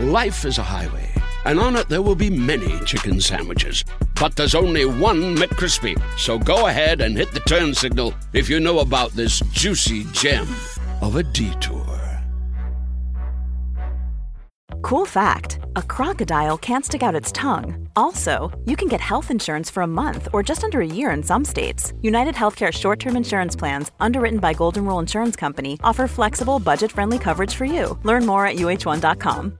Life is a highway, and on it there will be many chicken sandwiches. But there's only one McCrispy. So go ahead and hit the turn signal if you know about this juicy gem of a detour. Cool fact a crocodile can't stick out its tongue. Also, you can get health insurance for a month or just under a year in some states. United Healthcare short term insurance plans, underwritten by Golden Rule Insurance Company, offer flexible, budget friendly coverage for you. Learn more at uh1.com.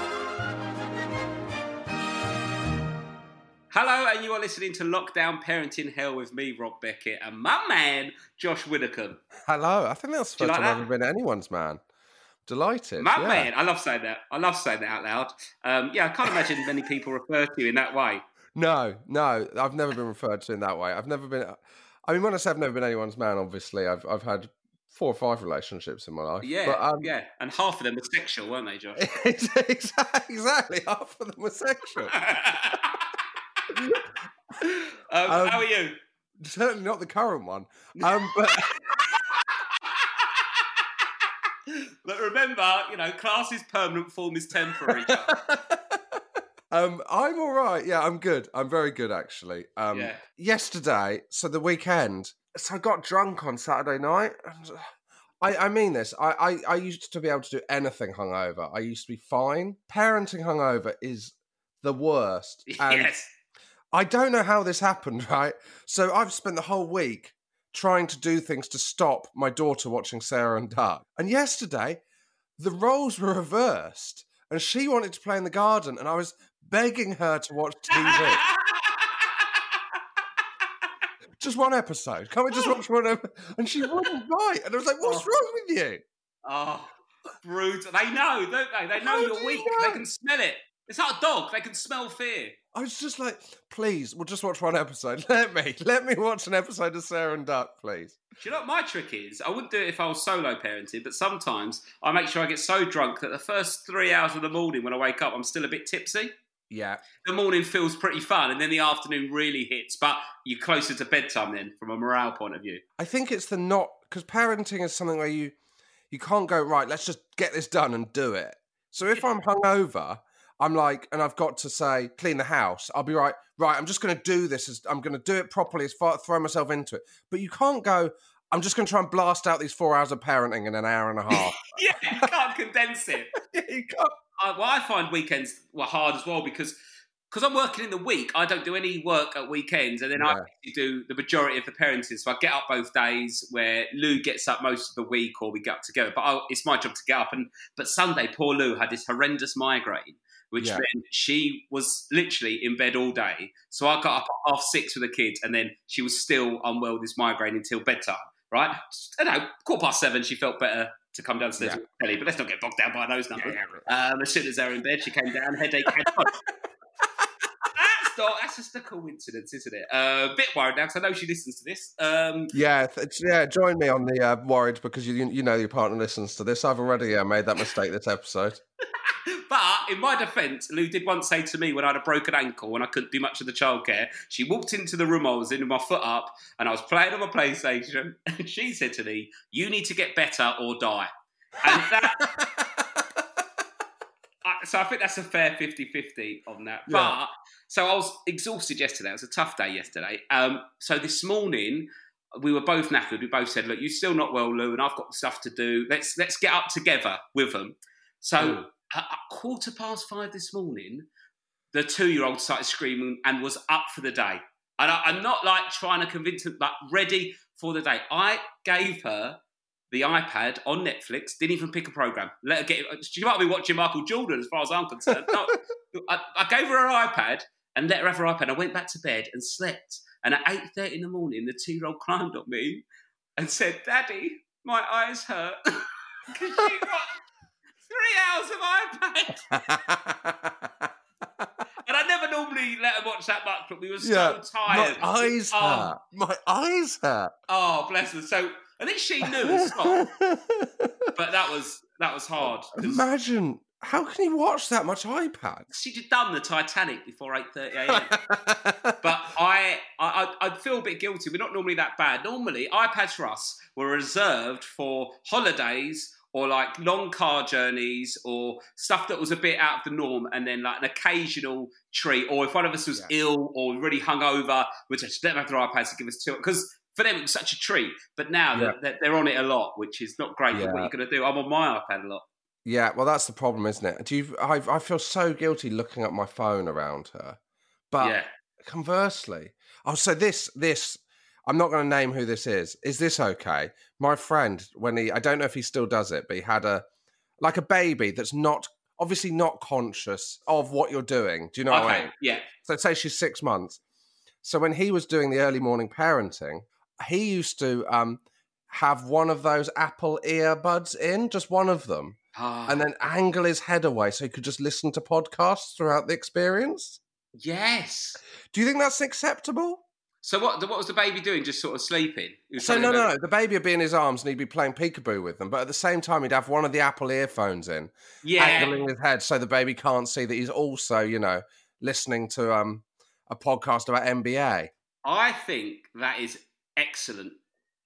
Hello, and you are listening to Lockdown Parenting Hell with me, Rob Beckett, and my man, Josh Widdicombe. Hello. I think that's the first like time I've that? ever been anyone's man. Delighted. My yeah. man, I love saying that. I love saying that out loud. Um, yeah, I can't imagine many people refer to you in that way. No, no, I've never been referred to in that way. I've never been. I mean, when I say I've never been anyone's man, obviously, I've I've had four or five relationships in my life. Yeah, but, um, yeah, and half of them were sexual, weren't they, Josh? exactly, exactly. Half of them were sexual. um, Um, how are you? Certainly not the current one. Um, but But remember, you know, class is permanent, form is temporary. um, I'm all right. Yeah, I'm good. I'm very good actually. Um, Yeah. yesterday, so the weekend, so I got drunk on Saturday night. and I, I mean this. I, I, I used to be able to do anything hungover. I used to be fine. Parenting hungover is the worst. And yes. I don't know how this happened, right? So I've spent the whole week trying to do things to stop my daughter watching Sarah and Duck. And yesterday, the roles were reversed, and she wanted to play in the garden, and I was begging her to watch TV. just one episode. Can't we just watch one episode? And she wouldn't bite. And I was like, what's oh. wrong with you? oh, brutal. They know, don't they? They know How you're you weak. know? They can smell it. It's like a dog. They can smell fear. I was just like, please, we'll just watch one episode. Let me, let me watch an episode of Sarah and Duck, please. Do you know what my trick is? I wouldn't do it if I was solo parenting, but sometimes I make sure I get so drunk that the first three hours of the morning when I wake up, I'm still a bit tipsy. Yeah. The morning feels pretty fun, and then the afternoon really hits. But you're closer to bedtime then, from a morale point of view. I think it's the not because parenting is something where you you can't go right. Let's just get this done and do it. So if I'm hungover, I'm like, and I've got to say clean the house. I'll be right. Right, I'm just going to do this. As, I'm going to do it properly. As far throw myself into it. But you can't go. I'm just going to try and blast out these four hours of parenting in an hour and a half. yeah, you can't condense it. yeah, you can't. I, well, I find weekends were hard as well because because I'm working in the week. I don't do any work at weekends, and then I Yeah. actually do the majority of the parenting. So I get up both days, where Lou gets up most of the week, or we get up together. But I, it's my job to get up. And but Sunday, poor Lou had this horrendous migraine. Which Yeah. meant she was literally in bed all day. So I got up at half six with the kids, and then she was still unwell with this migraine until bedtime. Right? I know, quarter past seven, she felt better to come downstairs Yeah. with Kelly. But let's not get bogged down by those numbers. Um, as soon as they were in bed, she came down, headache, head on. That's not, that's just a coincidence, isn't it? Uh, a bit worried now because I know she listens to this. Um, Yeah, th- yeah. Join me on the uh, worried because you you know your partner listens to this. I've already uh, made that mistake this episode. but in my defence, Lou did once say to me when I had a broken ankle and I couldn't do much of the childcare, she walked into the room I was in with my foot up and I was playing on my PlayStation and she said to me, You need to get better or die. And that, so I think that's a fair 50-50 on that. Yeah. But so I was exhausted yesterday. It was a tough day yesterday. Um, so this morning we were both knackered. We both said, "Look, you're still not well, Lou, and I've got stuff to do. Let's let's get up together with them." So Mm. At, quarter past five this morning, the two-year-old started screaming and was up for the day. And I, I'm not like trying to convince her, but ready for the day. I gave her the iPad on Netflix. Didn't even pick a program. Let her get. She might be watching Michael Jordan, as far as I'm concerned. No, I, I gave her her iPad and let her have her iPad. I went back to bed and slept. And at eight thirty in the morning, the two-year-old climbed on me and said, "Daddy, my eyes hurt because you got three hours of iPad." And I never normally let her watch that much, but we were so Yeah, tired. My eyes Oh, hurt. My eyes hurt. Oh, bless her. So I think she knew but that was that was hard. Imagine how can you watch that much iPad? She'd have done the Titanic before eight thirty a.m. But I, I, I I feel a bit guilty. We're not normally that bad. Normally, iPads for us were reserved for holidays or like long car journeys or stuff that was a bit out of the norm, and then like an occasional treat. Or if one of us was Yeah. ill or really hungover, we'd just let them have their iPads to give us two. Because for them it was such a treat. But now Yeah. they're, they're on it a lot, which is not great. What Yeah. are you going to do? I'm on my iPad a lot. Yeah, well, that's the problem, isn't it? Do you? I, I feel so guilty looking at my phone around her, but yeah. conversely, oh, so this this I'm not going to name who this is. Is this okay? My friend, when he, I don't know if he still does it, but he had a like a baby that's not obviously not conscious of what you're doing. Do you know what I okay. mean? Yeah. So say she's six months. So when he was doing the early morning parenting, he used to um have one of those Apple earbuds in, just one of them Ah, and then angle his head away so he could just listen to podcasts throughout the experience. yes. Do you think that's acceptable? So what? What was the baby doing? Just sort of sleeping? So no, no, no. The baby would be in his arms and he'd be playing peekaboo with them, but at the same time he'd have one of the Apple earphones in, Yeah. angling his head so the baby can't see that he's also, you know, listening to um a podcast about NBA. I think that is excellent.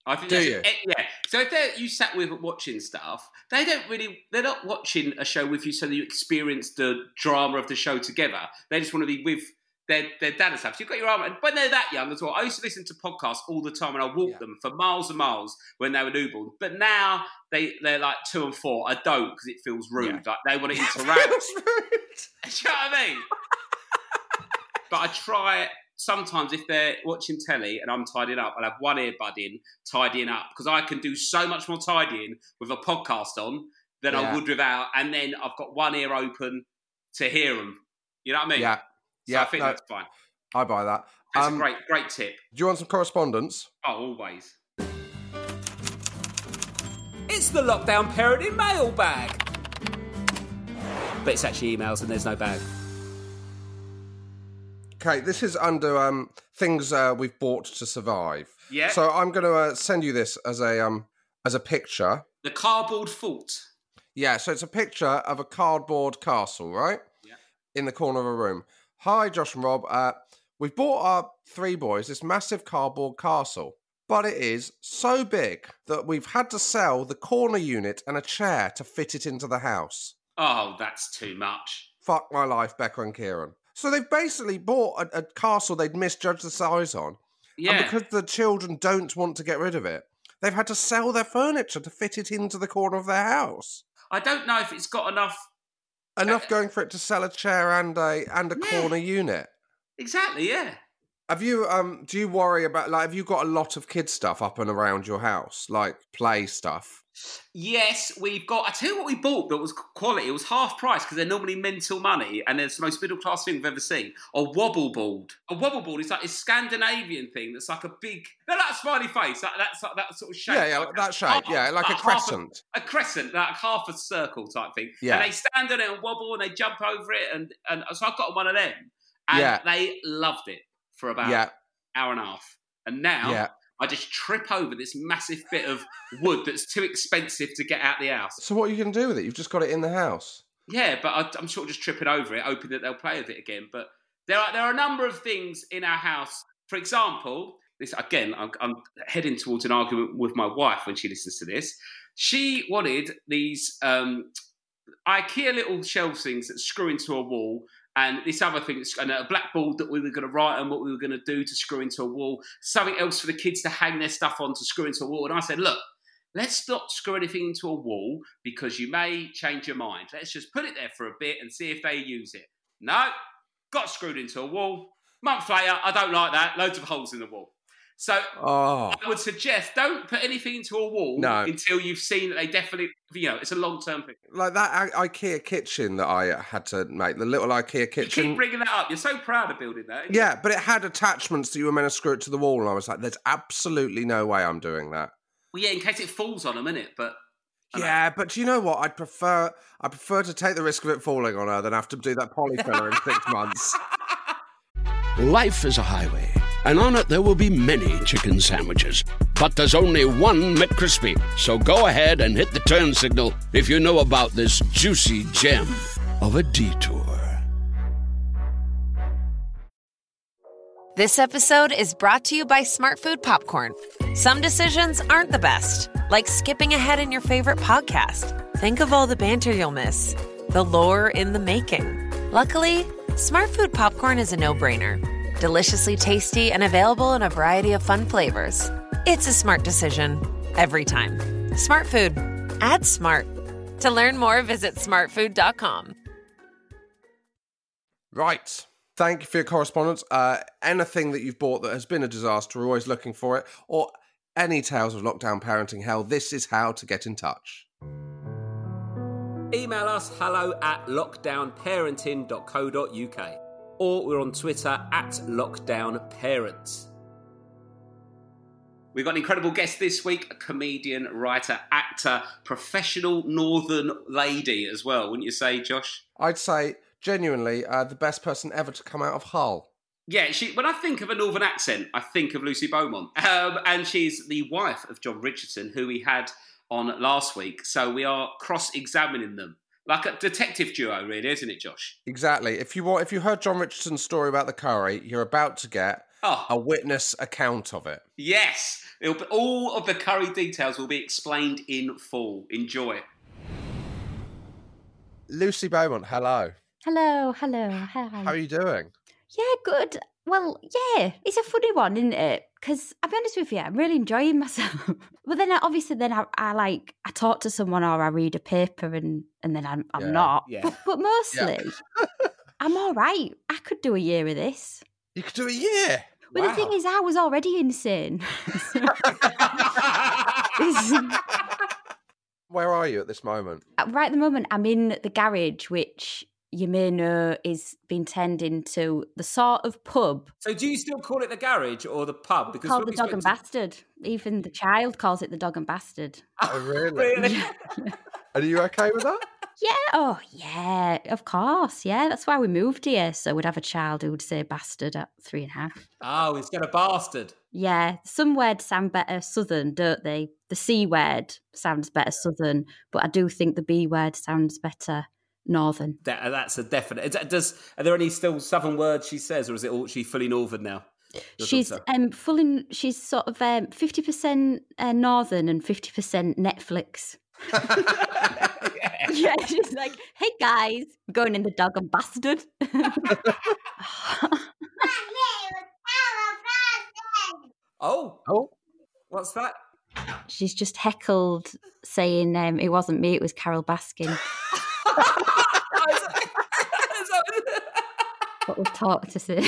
I think Do that's you? e- yeah. So if they're you sat with watching stuff, they don't really they're not watching a show with you so that you experience the drama of the show together. They just want to be with their dad and stuff. So you've got your arm and when they're that young as well. I used to listen to podcasts all the time and I walked Yeah. them for miles and miles when they were newborn. But now they they're like two and four. I don't because it feels rude. Like they want to interact. Feels rude. Do you know what I mean? but I try it sometimes if they're watching telly and I'm tidying up, I'll have one earbud in, tidying up, because I can do so much more tidying with a podcast on than I would without. And then I've got one ear open to hear them. You know what I mean? Yeah, yeah, I think no. that's fine. I buy that. That's Um, a great, great tip. Do you want some correspondence? Oh, always. It's the lockdown parenting mailbag. But it's actually emails and there's no bag. Okay, this is under um things uh, we've bought to survive. Yeah. So I'm going to uh, send you this as a um as a picture. The cardboard fort. Yeah, so it's a picture of a cardboard castle, right? Yeah. In the corner of a room. Hi, Josh and Rob. Uh, we've bought our three boys this massive cardboard castle, but it is so big that we've had to sell the corner unit and a chair to fit it into the house. Oh, that's too much. Fuck my life, Becca and Kieran. So they've basically bought a, a castle they'd misjudged the size on, Yeah. and because the children don't want to get rid of it, they've had to sell their furniture to fit it into the corner of their house. I don't know if it's got enough. Enough uh, going for it to sell a chair and a and a Yeah. corner unit. Exactly, yeah. Have you um do you worry about like have you got a lot of kid stuff up and around your house? Like play stuff? Yes, we've got. I tell you what, we bought that was quality. It was half price because they're normally mental money, and it's the most middle class thing we've ever seen. A wobble board. A wobble board is like a Scandinavian thing that's like a big. No, that smiley face. That, that's like that sort of shape. yeah, yeah, like that shape. half- yeah, like a crescent. a crescent, like half a circle type thing. Yeah. And they stand on it and wobble and they jump over it. And, and so I got one of them. And Yeah. they loved it for about yeah, hour and a half. And now yeah. I just trip over this massive bit of wood that's too expensive to get out the house. So what are you going to do with it? You've just got it in the house. Yeah, but I, I'm sort of just tripping over it, hoping that they'll play with it again. But there are there are a number of things in our house. For example, this again, I'm, I'm heading towards an argument with my wife when she listens to this. She wanted these um, IKEA little shelf things that screw into a wall, and this other thing, and a blackboard that we were going to write on what we were going to do to screw into a wall. Something else for the kids to hang their stuff on to screw into a wall. And I said, look. Let's not screw anything into a wall because you may change your mind. Let's just put it there for a bit and see if they use it. No, got screwed into a wall. Month later, I don't like that. Loads of holes in the wall. So Oh, I would suggest don't put anything into a wall No. until you've seen that they definitely, you know, it's a long term thing. like that I- IKEA kitchen that I had to make, the little IKEA You kitchen. keep bringing that up. You're so proud of building that. Yeah, but it had attachments that you were meant to screw it to the wall, and I was like, "There's absolutely no way I'm doing that." Well, yeah, in case it falls on them, innit? But Yeah, but do you know what? I'd prefer I prefer to take the risk of it falling on her than have to do that polyfiller in six months. Life is a highway, and on it there will be many chicken sandwiches. But there's only one McCrispy. So go ahead and hit the turn signal if you know about this juicy gem of a detour. This episode is brought to you by Smartfood Popcorn. Some decisions aren't the best, like skipping ahead in your favorite podcast. Think of all the banter you'll miss, the lore in the making. Luckily, Smartfood Popcorn is a no brainer. Deliciously tasty and available in a variety of fun flavors. It's a smart decision every time. Smartfood. Add smart. To learn more, visit smartfood.com. Right. Thank you for your correspondence. Uh, anything that you've bought that has been a disaster, we're always looking for it. Or any tales of lockdown parenting hell, this is how to get in touch. Email us hello at lockdownparenting.co.uk or we're on Twitter at Lockdown Parents. We've got an incredible guest this week, a comedian, writer, actor, professional northern lady as well, wouldn't you say, Josh? I'd say, genuinely, uh, the best person ever to come out of Hull. Yeah, she. When I think of a northern accent, I think of Lucy Beaumont, um, and she's the wife of Jon Richardson, who we had on last week. So we are cross-examining them like a detective duo, really, isn't it, Josh? Exactly. If you want, if you heard Jon Richardson's story about the curry, you're about to get Oh, a witness account of it. yes! It'll be, all of the curry details will be explained in full. Enjoy. Lucy Beaumont, hello. Hello, hello, hi. How are you doing? Yeah, good. Well, yeah, it's a funny one, isn't it? Because I'll be honest with you, I'm really enjoying myself. but then, I, obviously, then I, I like I talk to someone or I read a paper, and and then I'm I'm Yeah. not. Yeah. But, but mostly, I'm all right. I could do a year of this. You could do a year. But the thing is, I was already insane. It's- Where are you at this moment? Uh, right at the moment, I'm in the garage, which you may know is being turned into the sort of pub So, do you still call it the garage or the pub? Because called when the Dog and to- Bastard. Even the child calls it the Dog and Bastard. Oh, really? Really? Are you okay with that? Yeah, oh yeah, of course. Yeah, that's why we moved here. So we'd have a child who would say bastard at three and a half. oh, instead of bastard. Yeah, some words sound better southern, don't they? The C word sounds better southern, but I do think the B word sounds better northern. That, that's a definite. Is Does are there any still southern words she says, or is it all she fully northern now? Your she's daughter? um full in, she's sort of um fifty percent uh, northern and fifty percent Netflix. yeah, she's like, hey guys, we're going in the dog and bastard. oh, Oh, what's that? she's just heckled saying um, it wasn't me, it was Carole Baskin. But we've taught to say.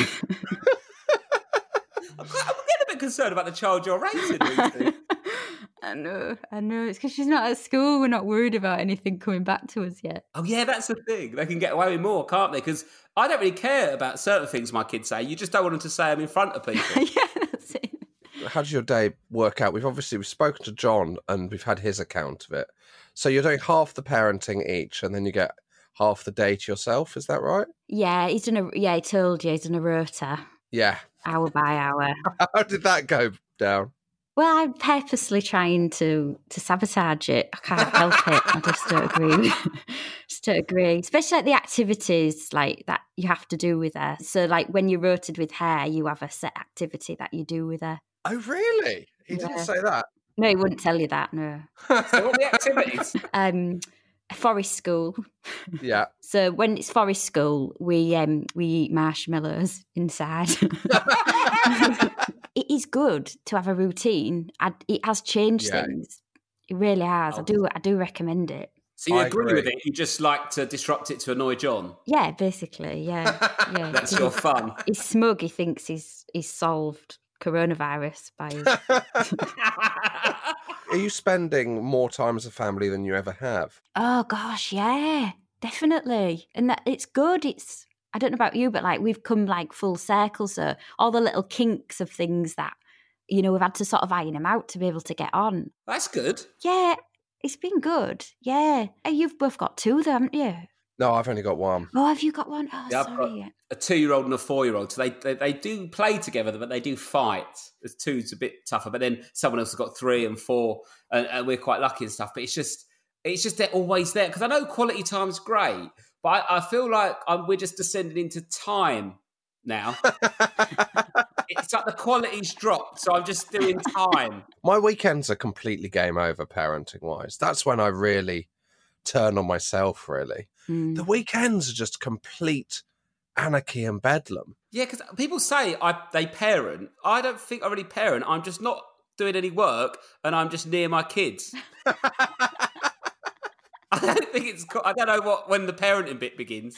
I'm quite- I'm getting a bit concerned about the child you're raising. Lucy. I know, I know. It's because she's not at school. We're not worried about anything coming back to us yet. oh yeah, that's the thing. They can get away with more, can't they? Because I don't really care about certain things my kids say. You just don't want them to say them in front of people. yeah, that's it. how does your day work out? We've obviously we've spoken to Jon and we've had his account of it. So you're doing half the parenting each, and then you get half the day to yourself. Is that right? Yeah, he's done a. Yeah, he told you he's done a rota, Yeah. hour by hour. How did that go down? Well, I'm purposely trying to to sabotage it. I can't help it. I just don't agree. just don't agree. Especially like the activities like that you have to do with her. So like when you're rotated with her, you have a set activity that you do with her. Oh, really? He didn't say that. No, he wouldn't tell you that. No. so what are the activities? Um, forest school. Yeah. So when it's forest school, we um we eat marshmallows inside. it is good to have a routine. I, it has changed Yeah. things. It really has. I Oh. do. I do recommend it. So you agree, agree. with it? You just like to disrupt it to annoy Jon. Yeah, basically. Yeah, yeah. That's your fun. He's smug. He thinks he's he's solved coronavirus by us. Are you spending more time as a family than you ever have? Oh gosh, yeah, definitely. And that it's good. It's I don't know about you, but like we've come like full circle. So all the little kinks of things that you know we've had to sort of iron them out to be able to get on. That's good. Yeah, it's been good. Yeah, you've both got two, though, haven't you? No, I've only got one. Oh, have you got one? Oh, Yeah, I've got- sorry. A two-year-old and a four-year-old. So they, they they do play together, but they do fight. The two's a bit tougher. But then someone else has got three and four, and, and we're quite lucky and stuff. But it's just it's just they're always there because I know quality time's great, but I, I feel like i we're just descending into time now. it's like the quality's dropped, so I'm just doing time. My weekends are completely game over parenting wise. That's when I really turn on myself, really. Mm. The weekends are just complete anarchy and bedlam. Yeah, because people say I they parent. I don't think I really parent. I'm just not doing any work, and I'm just near my kids. I don't think it's. I don't know what when the parenting bit begins.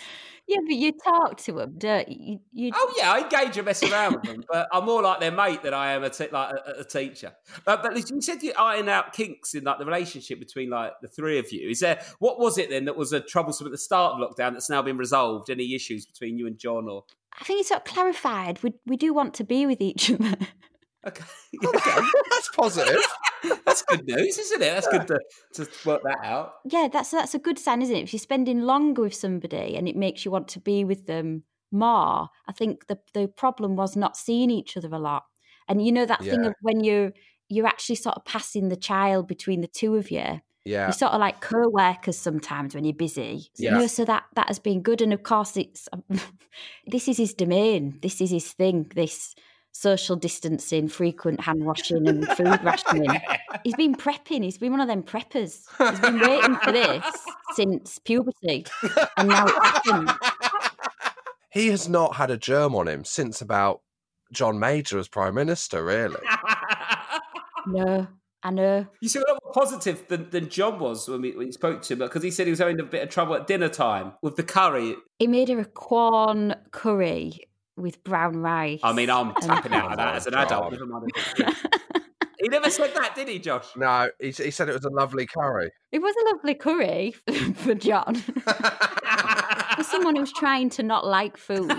Yeah, but you talk to them, don't you? you, Oh yeah, I engage and mess around with them, but I'm more like their mate than I am a te- like a, a teacher. But, but you said you iron out kinks in like the relationship between like the three of you. Is there what was it then that was a troublesome at the start of lockdown that's now been resolved? Any issues between you and Jon or? I think it's of clarified. We we do want to be with each other. Okay, okay. That's positive. that's good news, isn't it? That's good to, to work that out. yeah, that's that's a good sign, isn't it? If you're spending longer with somebody and it makes you want to be with them more, I think the the problem was not seeing each other a lot. And you know that thing of when you're you're actually sort of passing the child between the two of you. Yeah. You're sort of like co-workers sometimes when you're busy. Yeah. You know, so that that has been good. And of course, it's this is his domain. This is his thing. This social distancing, frequent hand washing, and food rationing. He's been prepping. He's been one of them preppers. He's been waiting for this since puberty, and now it happened. He has not had a germ on him since about John Major as Prime Minister, really. No, I know. You seem a lot more positive than, than Jon was when we, when we spoke to him because he said he was having a bit of trouble at dinner time with the curry. He made her a corn curry with brown rice. I mean, I'm tapping out of that as an adult. Oh, never mind. as a kid. he never said that, did he, Josh? No, he, he said it was a lovely curry. It was a lovely curry for Jon. for someone who's trying to not like food.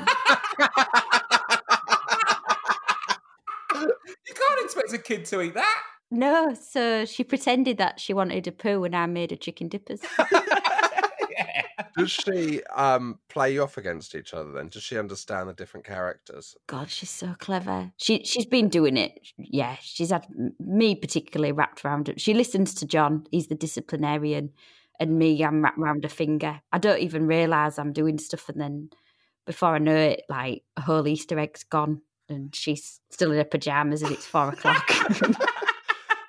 You can't expect a kid to eat that. No, so she pretended that she wanted a poo and I made her chicken dippers. Does she um, play you off against each other then? Does she understand the different characters? God, she's so clever. She she's been doing it. Yeah, she's had me particularly wrapped around her. She listens to Jon. He's the disciplinarian, and me, I'm wrapped around her finger. I don't even realise I'm doing stuff, and then before I know it, like a whole Easter egg's gone, and she's still in her pajamas, and it's four o'clock.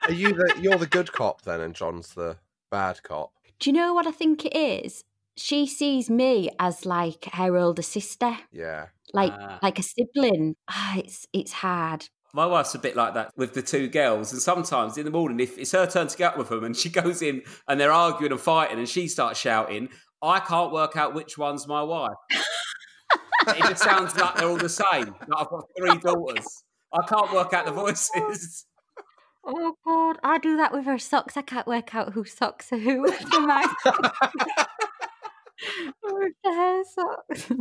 Are you the you're the good cop then, and Jon's the bad cop? Do you know what I think it is? She sees me as like her older sister, Yeah. like Ah. like a sibling. Ah, it's it's hard. My wife's a bit like that with the two girls, and sometimes in the morning, if it's her turn to get up with them, and she goes in and they're arguing and fighting, and she starts shouting, I can't work out which one's my wife. it just sounds like they're all the same. Like I've got three daughters. I can't work out the voices. Oh God, I do that with her socks. I can't work out whose socks are who. for my hair socks.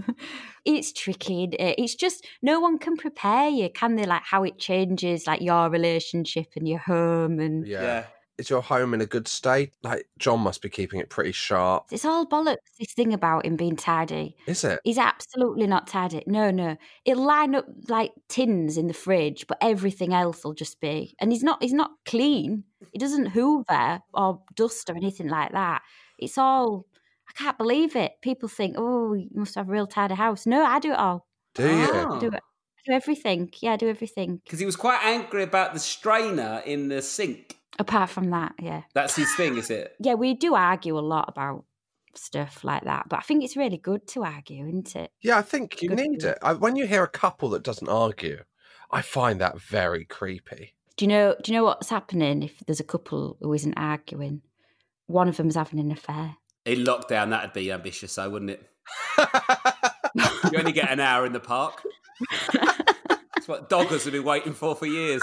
it's tricky. it? It's just no one can prepare you, can they? Like how it changes, like your relationship and your home, and Yeah. Is your home in a good state? Like Jon must be keeping it pretty sharp. it's all bollocks. This thing about him being tidy. Is it? He's absolutely not tidy. No, no. He'll line up like tins in the fridge, but everything else will just be. And he's not. He's not clean. He doesn't hoover or dust or anything like that. It's all. I can't believe it. People think, oh, you must have a real tidy house. No, I do it all. Do you? Oh. I do it. I do everything. Yeah, I do everything. Because he was quite angry about the strainer in the sink. Apart from that, yeah, That's his thing, is it? yeah. We do argue a lot about stuff like that, but I think it's really good to argue, isn't it? Yeah, I think you Good need it. I, when you hear a couple that doesn't argue, I find that very creepy. Do you know? Do you know what's happening if there's a couple who isn't arguing? One of them's having an affair. In lockdown, that'd be ambitious, though, wouldn't it? You only get an hour in the park. That's what doggers have been waiting for for years.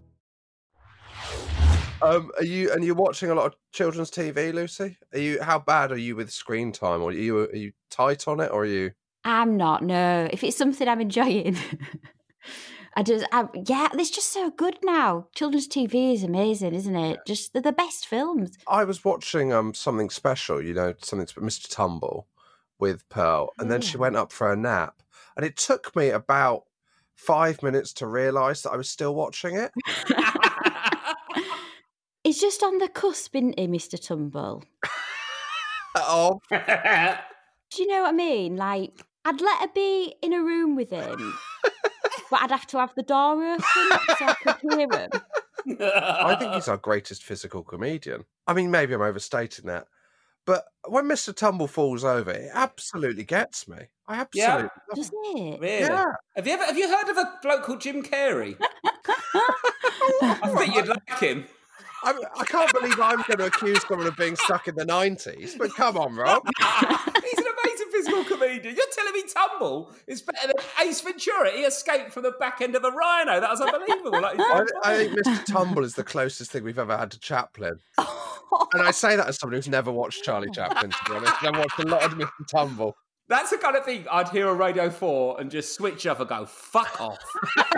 Um, are you and you're watching a lot of children's TV, Lucy? Are you how bad are you with screen time, or are you are you tight on it, or are you? I'm not. No, if it's something I'm enjoying, I just, I, yeah, it's just so good now. Children's TV is amazing, isn't it? Just they're the best films. I was watching um something special, you know, something Mr. Tumble with Pearl, and then she went up for a nap, and it took me about five minutes to realise that I was still watching it. He's just on the cusp, isn't he, Mr. Tumble? oh, Do you know what I mean? Like, I'd let her be in a room with him, but I'd have to have the door open so I could hear him. I think he's our greatest physical comedian. I mean, maybe I'm overstating that, but when Mr. Tumble falls over, it absolutely gets me. I absolutely. love Doesn't it? Really? Yeah. Have you ever have you heard of a bloke called Jim Carrey? I think you'd like him. I, I can't believe I'm going to accuse someone of being stuck in the 90s, but come on, Rob. He's an amazing physical comedian. You're telling me Tumble is better than Ace Ventura? He escaped from the back end of a rhino. That was unbelievable. Like, I, I think Mr. Tumble is the closest thing we've ever had to Chaplin. And I say that as someone who's never watched Charlie Chaplin, to be honest. I've watched a lot of Mr. Tumble. That's the kind of thing I'd hear on Radio 4 and just switch off and go, fuck off.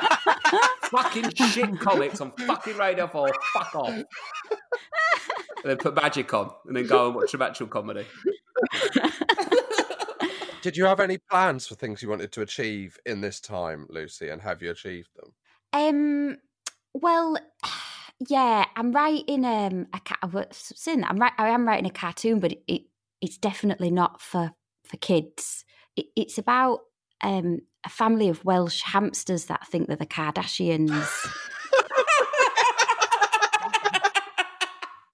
fucking shit comics on fucking Radio 4, fuck off. And then put magic on and then go and watch some actual comedy. Did you have any plans for things you wanted to achieve in this time, Lucy, and have you achieved them? Um. Well, yeah, I'm writing um a cat. I was saying that I'm right. I am writing a cartoon, but it, it it's definitely not for for kids. It, it's about um a family of Welsh hamsters that think they're the Kardashians.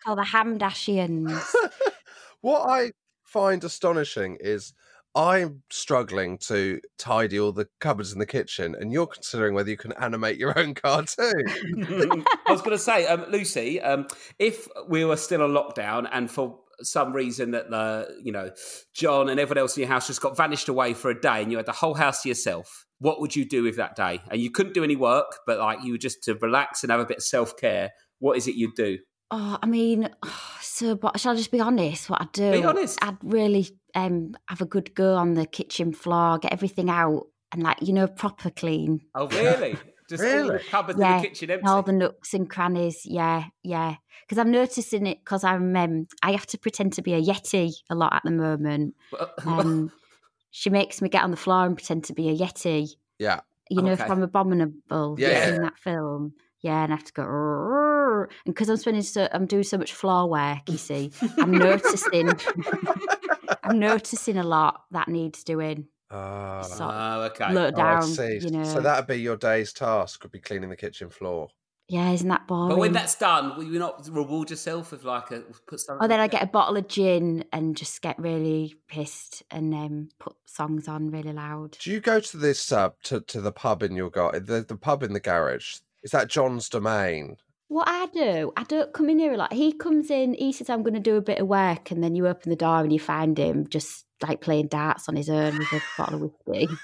Called the Hamdashians. What I find astonishing is I'm struggling to tidy all the cupboards in the kitchen, and you're considering whether you can animate your own cartoon. I was going to say, um, Lucy, um, if we were still on lockdown and for some reason that the you know Jon and everyone else in your house just got vanished away for a day and you had the whole house to yourself, what would you do with that day? And you couldn't do any work, but like you were just to relax and have a bit of self care. What is it you'd do? Oh, I mean, so but shall I just be honest? What I'd do? Be honest. I'd really um have a good go on the kitchen floor, get everything out, and like you know, proper clean. Oh, really? Just all Really? the cupboards yeah, in the kitchen empty. all the nooks and crannies. Yeah, yeah. Because I'm noticing it because I'm um I have to pretend to be a yeti a lot at the moment. Um, she makes me get on the floor and pretend to be a yeti. yeah. You know, Okay. from Abominable. Yeah, Yeah, yeah. in that film. Yeah, and I have to go. And because I'm spending so, I'm doing so much floor work. You see, I'm noticing. I'm noticing a lot that needs doing. Ah, Oh, okay. Low oh, down, see. you know. So that'd be your day's task, would be cleaning the kitchen floor. Yeah, isn't that boring? But when that's done, will you not reward yourself with like a put something? Oh, then I get a bottle of gin and just get really pissed and um, put songs on really loud. Do you go to this uh, to to the pub in your gar the the pub in the garage? Is that Jon's domain? What I do, I don't come in here a lot. He comes in, he says, I'm going to do a bit of work. And then you open the door and you find him just like playing darts on his own with a bottle of whiskey.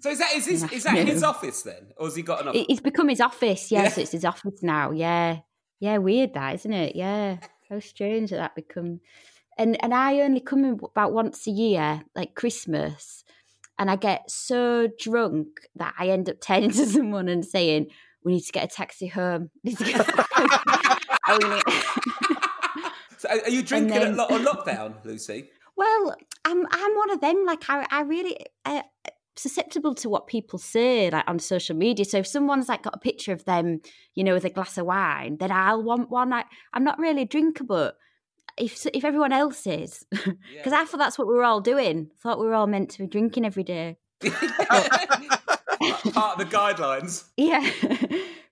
So is that is his, is that his office then, or has he got an office? It- it's become his office. Yeah, Yeah. so it's his office now. Yeah. Yeah, weird that, isn't it? Yeah. How strange that that become. And and I only come in about once a year, like Christmas. and I get so drunk that I end up turning to someone and saying, "We need to get a taxi home." Need to get- we need- So are are you drinking then- a lot on lockdown, Lucy? Well, I'm I'm one of them. Like I, I really uh, susceptible to what people say like on social media. So if someone's like got a picture of them, you know, with a glass of wine, then I'll want one. I, I'm not really a drinker, but if if everyone else is, because I thought that's what we were all doing. Thought we were all meant to be drinking every day. Part of the guidelines. Yeah,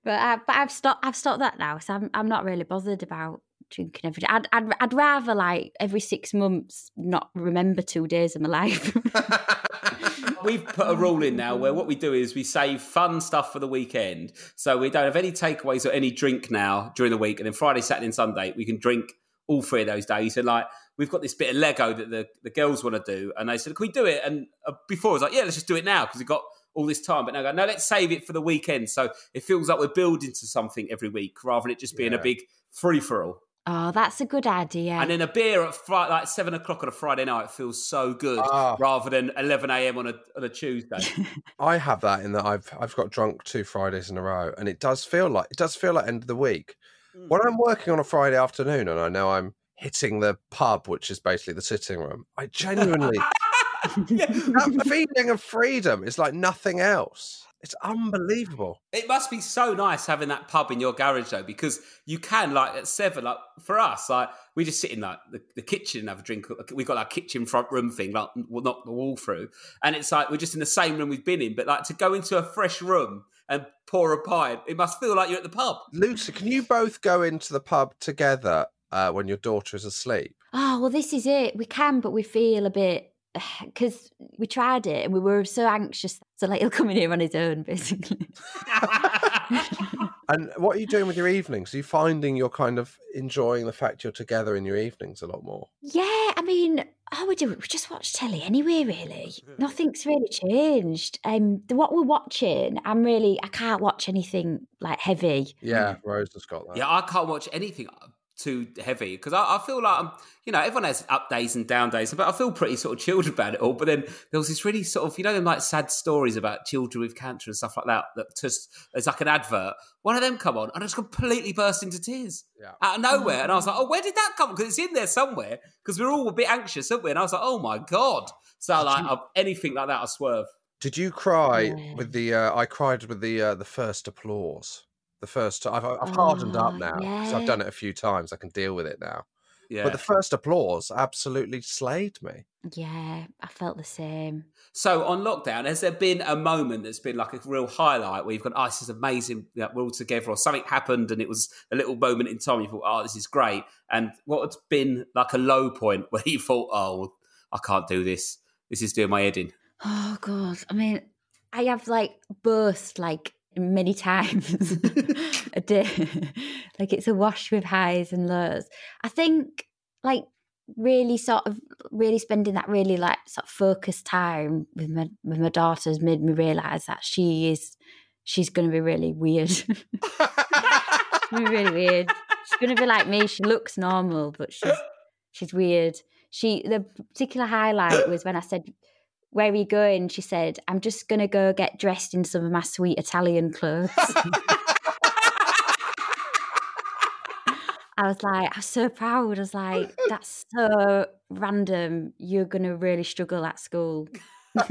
but I, but I've stopped. I've stopped that now. So I'm I'm not really bothered about drinking every day. I'd I'd, I'd rather like every six months not remember two days of my life. We've put a rule in now where what we do is we save fun stuff for the weekend. So we don't have any takeaways or any drink now during the week. And then Friday, Saturday, and Sunday, we can drink all three of those days. And like, we've got this bit of Lego that the, the girls want to do. And they said, can we do it? And uh, before I was like, yeah, let's just do it now because we've got all this time. But now I go, no, let's save it for the weekend. So it feels like we're building to something every week rather than it just being a big free for all. Oh, that's a good idea. And then a beer at fri- like seven o'clock on a Friday night feels so good Ah. rather than 11 a.m. on a, on a Tuesday. I have that in that I've I've got drunk two Fridays in a row, and it does feel like it does feel like end of the week. When I'm working on a Friday afternoon and I know I'm hitting the pub, which is basically the sitting room, I genuinely that feeling of freedom is like nothing else. It's unbelievable. It must be so nice having that pub in your garage though, because you can like at seven, like for us, like we just sit in like the, the kitchen and have a drink. We've got our kitchen front room thing, like we'll knock the wall through, and it's like we're just in the same room we've been in. But like to go into a fresh room and pour a pint, it must feel like you're at the pub. Lucy, can you both go into the pub together uh, when your daughter is asleep? oh well, this is it. We can, but we feel a bit because we tried it and we were so anxious. So like he'll come in here on his own, basically. And what are you doing with your evenings? Are you finding you're kind of enjoying the fact you're together in your evenings a lot more? Yeah, I mean, oh, we do. We just watch telly anyway. Really, nothing's really changed. Um, the, what we're watching, I'm really, I can't watch anything like heavy. Yeah, Rose has got that. Yeah, I can't watch anything too heavy because I, I feel like I'm, you know, everyone has up days and down days, but I feel pretty sort of chilled about it all. But then there was this really sort of, you know, them like sad stories about children with cancer and stuff like that. That just it's like an advert. One of them come on and I just completely burst into tears Yeah. out of nowhere, and I was like, oh, where did that come? Because it's in there somewhere. Because we're all a bit anxious, aren't we? And I was like, oh my god. So like I, anything like that, I swerve. Did you cry with the? Uh, I cried with the uh, the first applause. The first. I've, uh, I've hardened up Oh, now because I've done it a few times. I can deal with it now. Yeah. But the first applause absolutely slayed me. Yeah, I felt the same. So on lockdown, has there been a moment that's been like a real highlight where you've gone, "Oh, this is amazing! That we're all together," or something happened and it was a little moment in time. You thought, "Oh, this is great." And what's been like a low point where you thought, "Oh, I can't do this. This is doing my head in." Oh god, I mean, I have like both like many times a day. like it's a wash with highs and lows. I think like really sort of really spending that really like sort of focused time with my with my daughter has made me realise that she is she's gonna be really weird. really weird. She's gonna be like me. She looks normal, but she's she's weird. She the particular highlight was when I said, "Where are you going?" She said, "I'm just gonna go get dressed in some of my sweet Italian clothes." I was like, I was so proud. I was like, that's so random. You're gonna really struggle at school. but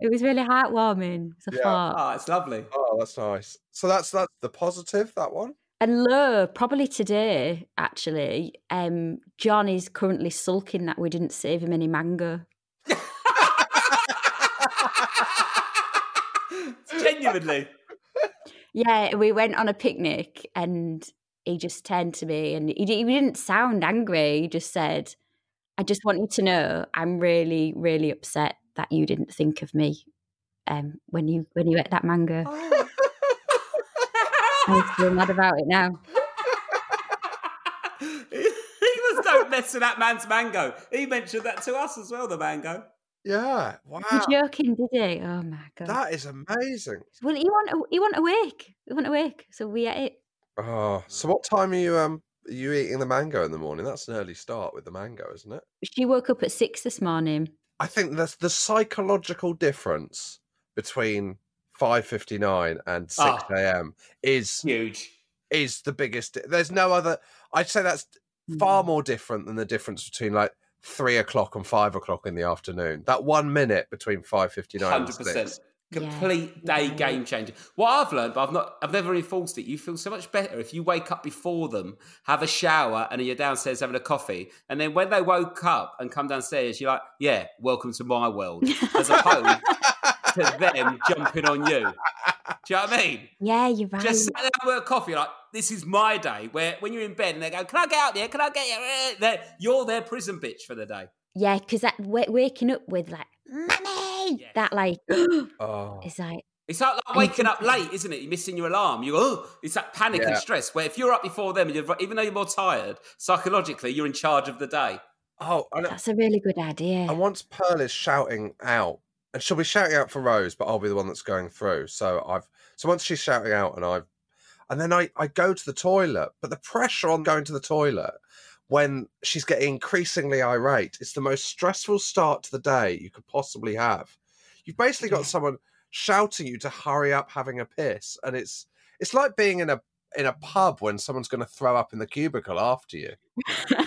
it was really heartwarming. So I Yeah. thought, Oh, it's lovely. Oh, that's nice. So that's that's the positive. That one. And low, probably today, actually, um, Jon is currently sulking that we didn't save him any mango. Genuinely. Yeah, we went on a picnic and he just turned to me and he, he didn't sound angry. He just said, I just want you to know I'm really, really upset that you didn't think of me um, when you when you ate that mango. I'm still mad about it now. he was don't mess with that man's mango. He mentioned that to us as well, the mango. Yeah. Wow. You're joking, did he? Oh my god! That is amazing. Well, he want he want awake. He want awake, so we ate it. Oh, so what time are you um Are you eating the mango in the morning? That's an early start with the mango, isn't it? She woke up at six this morning. I think that's the psychological difference between five fifty nine and six Ah. a.m. is Huge. is the biggest. There's no other. I'd say that's far Mm. more different than the difference between like three o'clock and five o'clock in the afternoon. That one minute between five fifty nine and Hundred percent. six. Complete day game changer. What I've learned, but I've not, I've never enforced it. You feel so much better if you wake up before them, have a shower, and you're downstairs having a coffee, and then when they woke up and come downstairs, you're like, "Yeah, welcome to my world," as opposed to them jumping on you. Do you know what I mean? Yeah, you're right. Just sat there with a coffee, like this is my day. Where when you're in bed and they go, "Can I get out there? Can I get you?" They're- You're their prison bitch for the day. Yeah, because that w- waking up with like, "Mummy," Yes. that like, Oh, is like, It's like, like waking up late, isn't it? You're missing your alarm. You go, oh, it's that panic and stress. Where if you're up before them, and you're, even though you're more tired, psychologically you're in charge of the day. oh, I, that's a really good idea. and once Pearl is shouting out, and she'll be shouting out for Rose, but I'll be the one that's going through. So I've so once she's shouting out, and I've and then I I go to the toilet, but the pressure on going to the toilet when she's getting increasingly irate, it's the most stressful start to the day you could possibly have. You've basically got someone shouting you to hurry up having a piss, and it's it's like being in a in a pub when someone's going to throw up in the cubicle after you.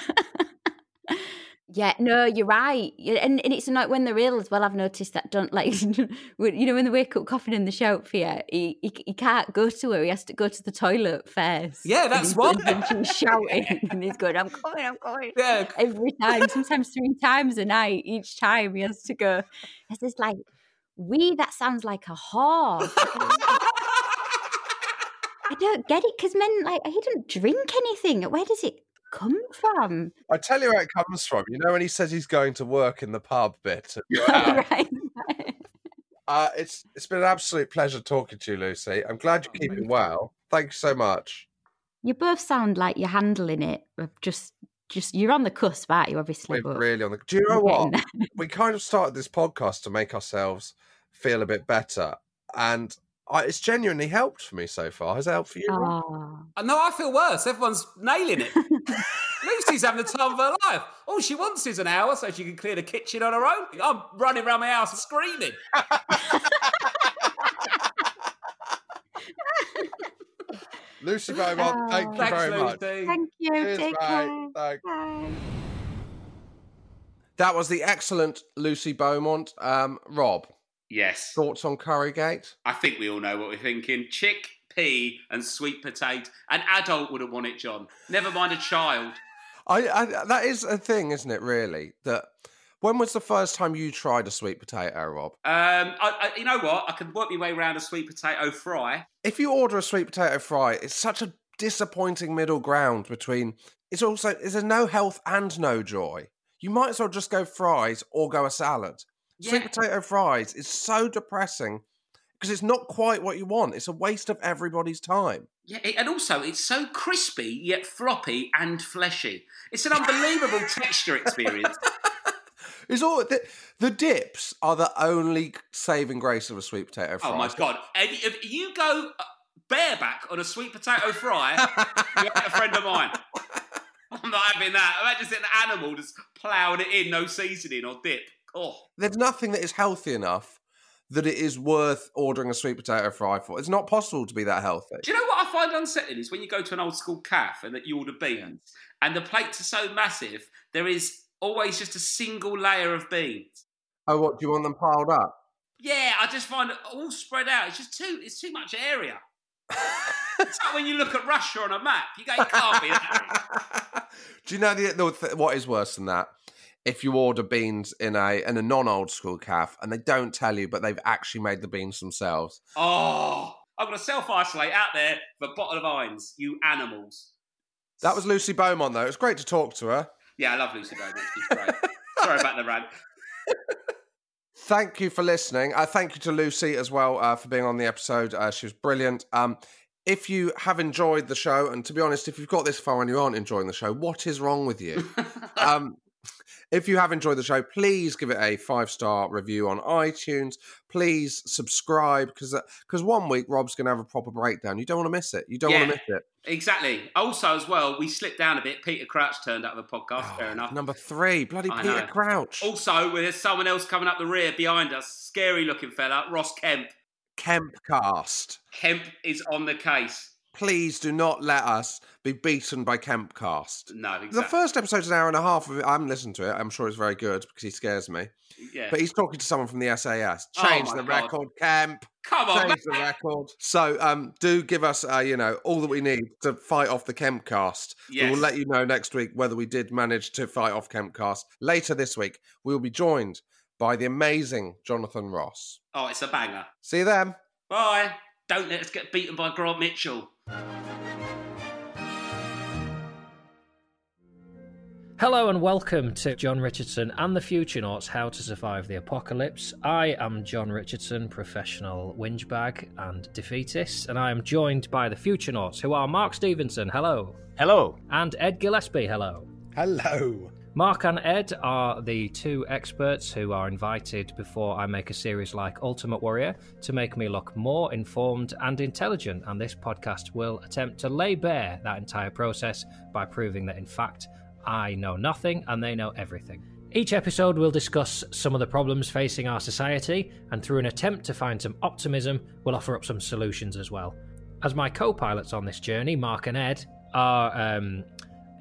Yeah, no, you're right. And, and it's not when they're ill as well. I've noticed that don't like, you know, when they wake up coughing in the shower for you, he, he, he can't go to her. He has to go to the toilet first. Yeah, that's he's going- and she's shouting and he's going, I'm coming, I'm coming. Yeah. Every time, sometimes three times a night, each time he has to go. It's just like, we, that sounds like a horse. I don't get it because men, like, he don't drink anything. Where does it come from? I tell you where it comes from. You know when he says he's going to work in the pub bit. right. Uh, it's it's been an absolute pleasure talking to you, Lucy. I'm glad you're keeping well. Thank you so much. You both sound like you're handling it. of Just, just you're on the cusp, aren't you? Obviously, We're but really on the. Do you know what? We kind of started this podcast to make ourselves feel a bit better, and I, it's genuinely helped for me so far. Has it helped for you? Rob? Oh. Uh, No, I feel worse. Everyone's nailing it. Lucy's having the time of her life. All she wants is an hour so she can clear the kitchen on her own. I'm running around my house screaming. Lucy Beaumont, thank you Oh. Thanks, very much. Thank you. Cheers, Take mate. care. Bye. That was the excellent Lucy Beaumont. Um, Rob, Yes. thoughts on Currygate? I think we all know what we're thinking. Chick, pea, and sweet potato. An adult wouldn't want it, John. Never mind a child. I, I that is a thing, isn't it? Really, that when was the first time you tried a sweet potato, Rob? Um, I, I, you know what? I can work my way around a sweet potato fry. If you order a sweet potato fry, it's such a disappointing middle ground between. It's also there's no health and no joy. You might as well just go fries or go a salad. Sweet potato fries is so depressing because it's not quite what you want. It's a waste of everybody's time. Yeah, it- and also it's so crispy yet floppy and fleshy. It's an unbelievable texture experience. It's all the, the dips are the only saving grace of a sweet potato fry. Oh my god! And if you go uh, bareback on a sweet potato fry, you're a friend of mine. I'm not having that. Imagine seeing an animal just ploughing it in, no seasoning or dip. Oh, There's nothing that is healthy enough that it is worth ordering a sweet potato fry for. It's not possible to be that healthy. do you know what I find unsettling is when you go to an old school calf and that you order beans and the plates are so massive, there is always just a single layer of beans. Oh, what do you want them piled up? Yeah, I just find it all spread out. It's just too. It's too much area. it's like when you look at Russia on a map. You go, it can't be that. do you know the, the what is worse than that? If you order beans in a in a non old school calf and they don't tell you, but they've actually made the beans themselves. Oh, I'm going to self isolate out there for a bottle of Irons, you animals. That was Lucy Beaumont, though. It's great to talk to her. Yeah, I love Lucy Beaumont. She's great. Sorry about the rant. Thank you for listening. Uh, thank you to Lucy as well uh, for being on the episode. Uh, she was brilliant. Um, if you have enjoyed the show, and to be honest, if you've got this far and you aren't enjoying the show, what is wrong with you? um, If you have enjoyed the show, please give it a five star review on iTunes. Please subscribe because because uh, one week Rob's going to have a proper breakdown. You don't want to miss it. You don't want to miss it. Exactly. Also, as well, we slipped down a bit. Peter Crouch turned up the podcast. Ah, fair enough. Number three, bloody I Peter know. Crouch. Also, there's someone else coming up the rear behind us. Scary looking fella, Ross Kemp. Kemp cast. Kemp is on the case. Please do not let us be beaten by Kempcast. No, exactly. The first episode's an hour and a half of it. I haven't listened to it. I'm sure it's very good because he scares me. Yeah. But he's talking to someone from the SAS. Oh Change my the God. record, Kemp. Come on, Change the record. So, um, do give us, uh, you know, all that we need to fight off the Kempcast. We will let you know next week whether we did manage to fight off Kempcast. Later this week, we will be joined by the amazing Jonathan Ross. Oh, it's a banger. See you then. Bye. Don't let us get beaten by Grant Mitchell. Hello and welcome to Jon Richardson and the Futurenauts How to Survive the Apocalypse. I am Jon Richardson, professional whingebag and defeatist, and I am joined by the Futurenauts, who are Mark Stevenson, hello. Hello. And Ed Gillespie, hello. Hello. Mark and Ed are the two experts who are invited before I make a series like Ultimate Worrier to make me look more informed and intelligent, and this podcast will attempt to lay bare that entire process by proving that, in fact, I know nothing and they know everything. Each episode will discuss some of the problems facing our society, and through an attempt to find some optimism, we'll offer up some solutions as well. As my co pilots on this journey, Mark and Ed are um,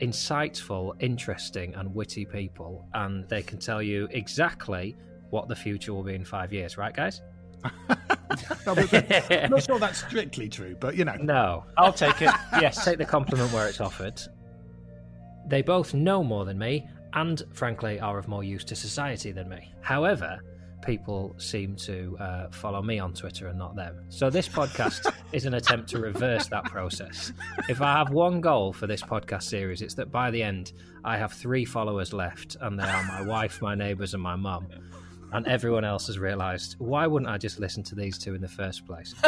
insightful, interesting, and witty people, and they can tell you exactly what the future will be in five years, right, guys? No, I'm not sure that's strictly true, but you know. No. I'll take it. yes, take the compliment where it's offered. They both know more than me, and frankly, are of more use to society than me. However, people seem to uh, follow me on Twitter and not them. So, this podcast is an attempt to reverse that process. If I have one goal for this podcast series, it's that by the end, I have three followers left, and they are my wife, my neighbours, and my mum. And everyone else has realised why wouldn't I just listen to these two in the first place?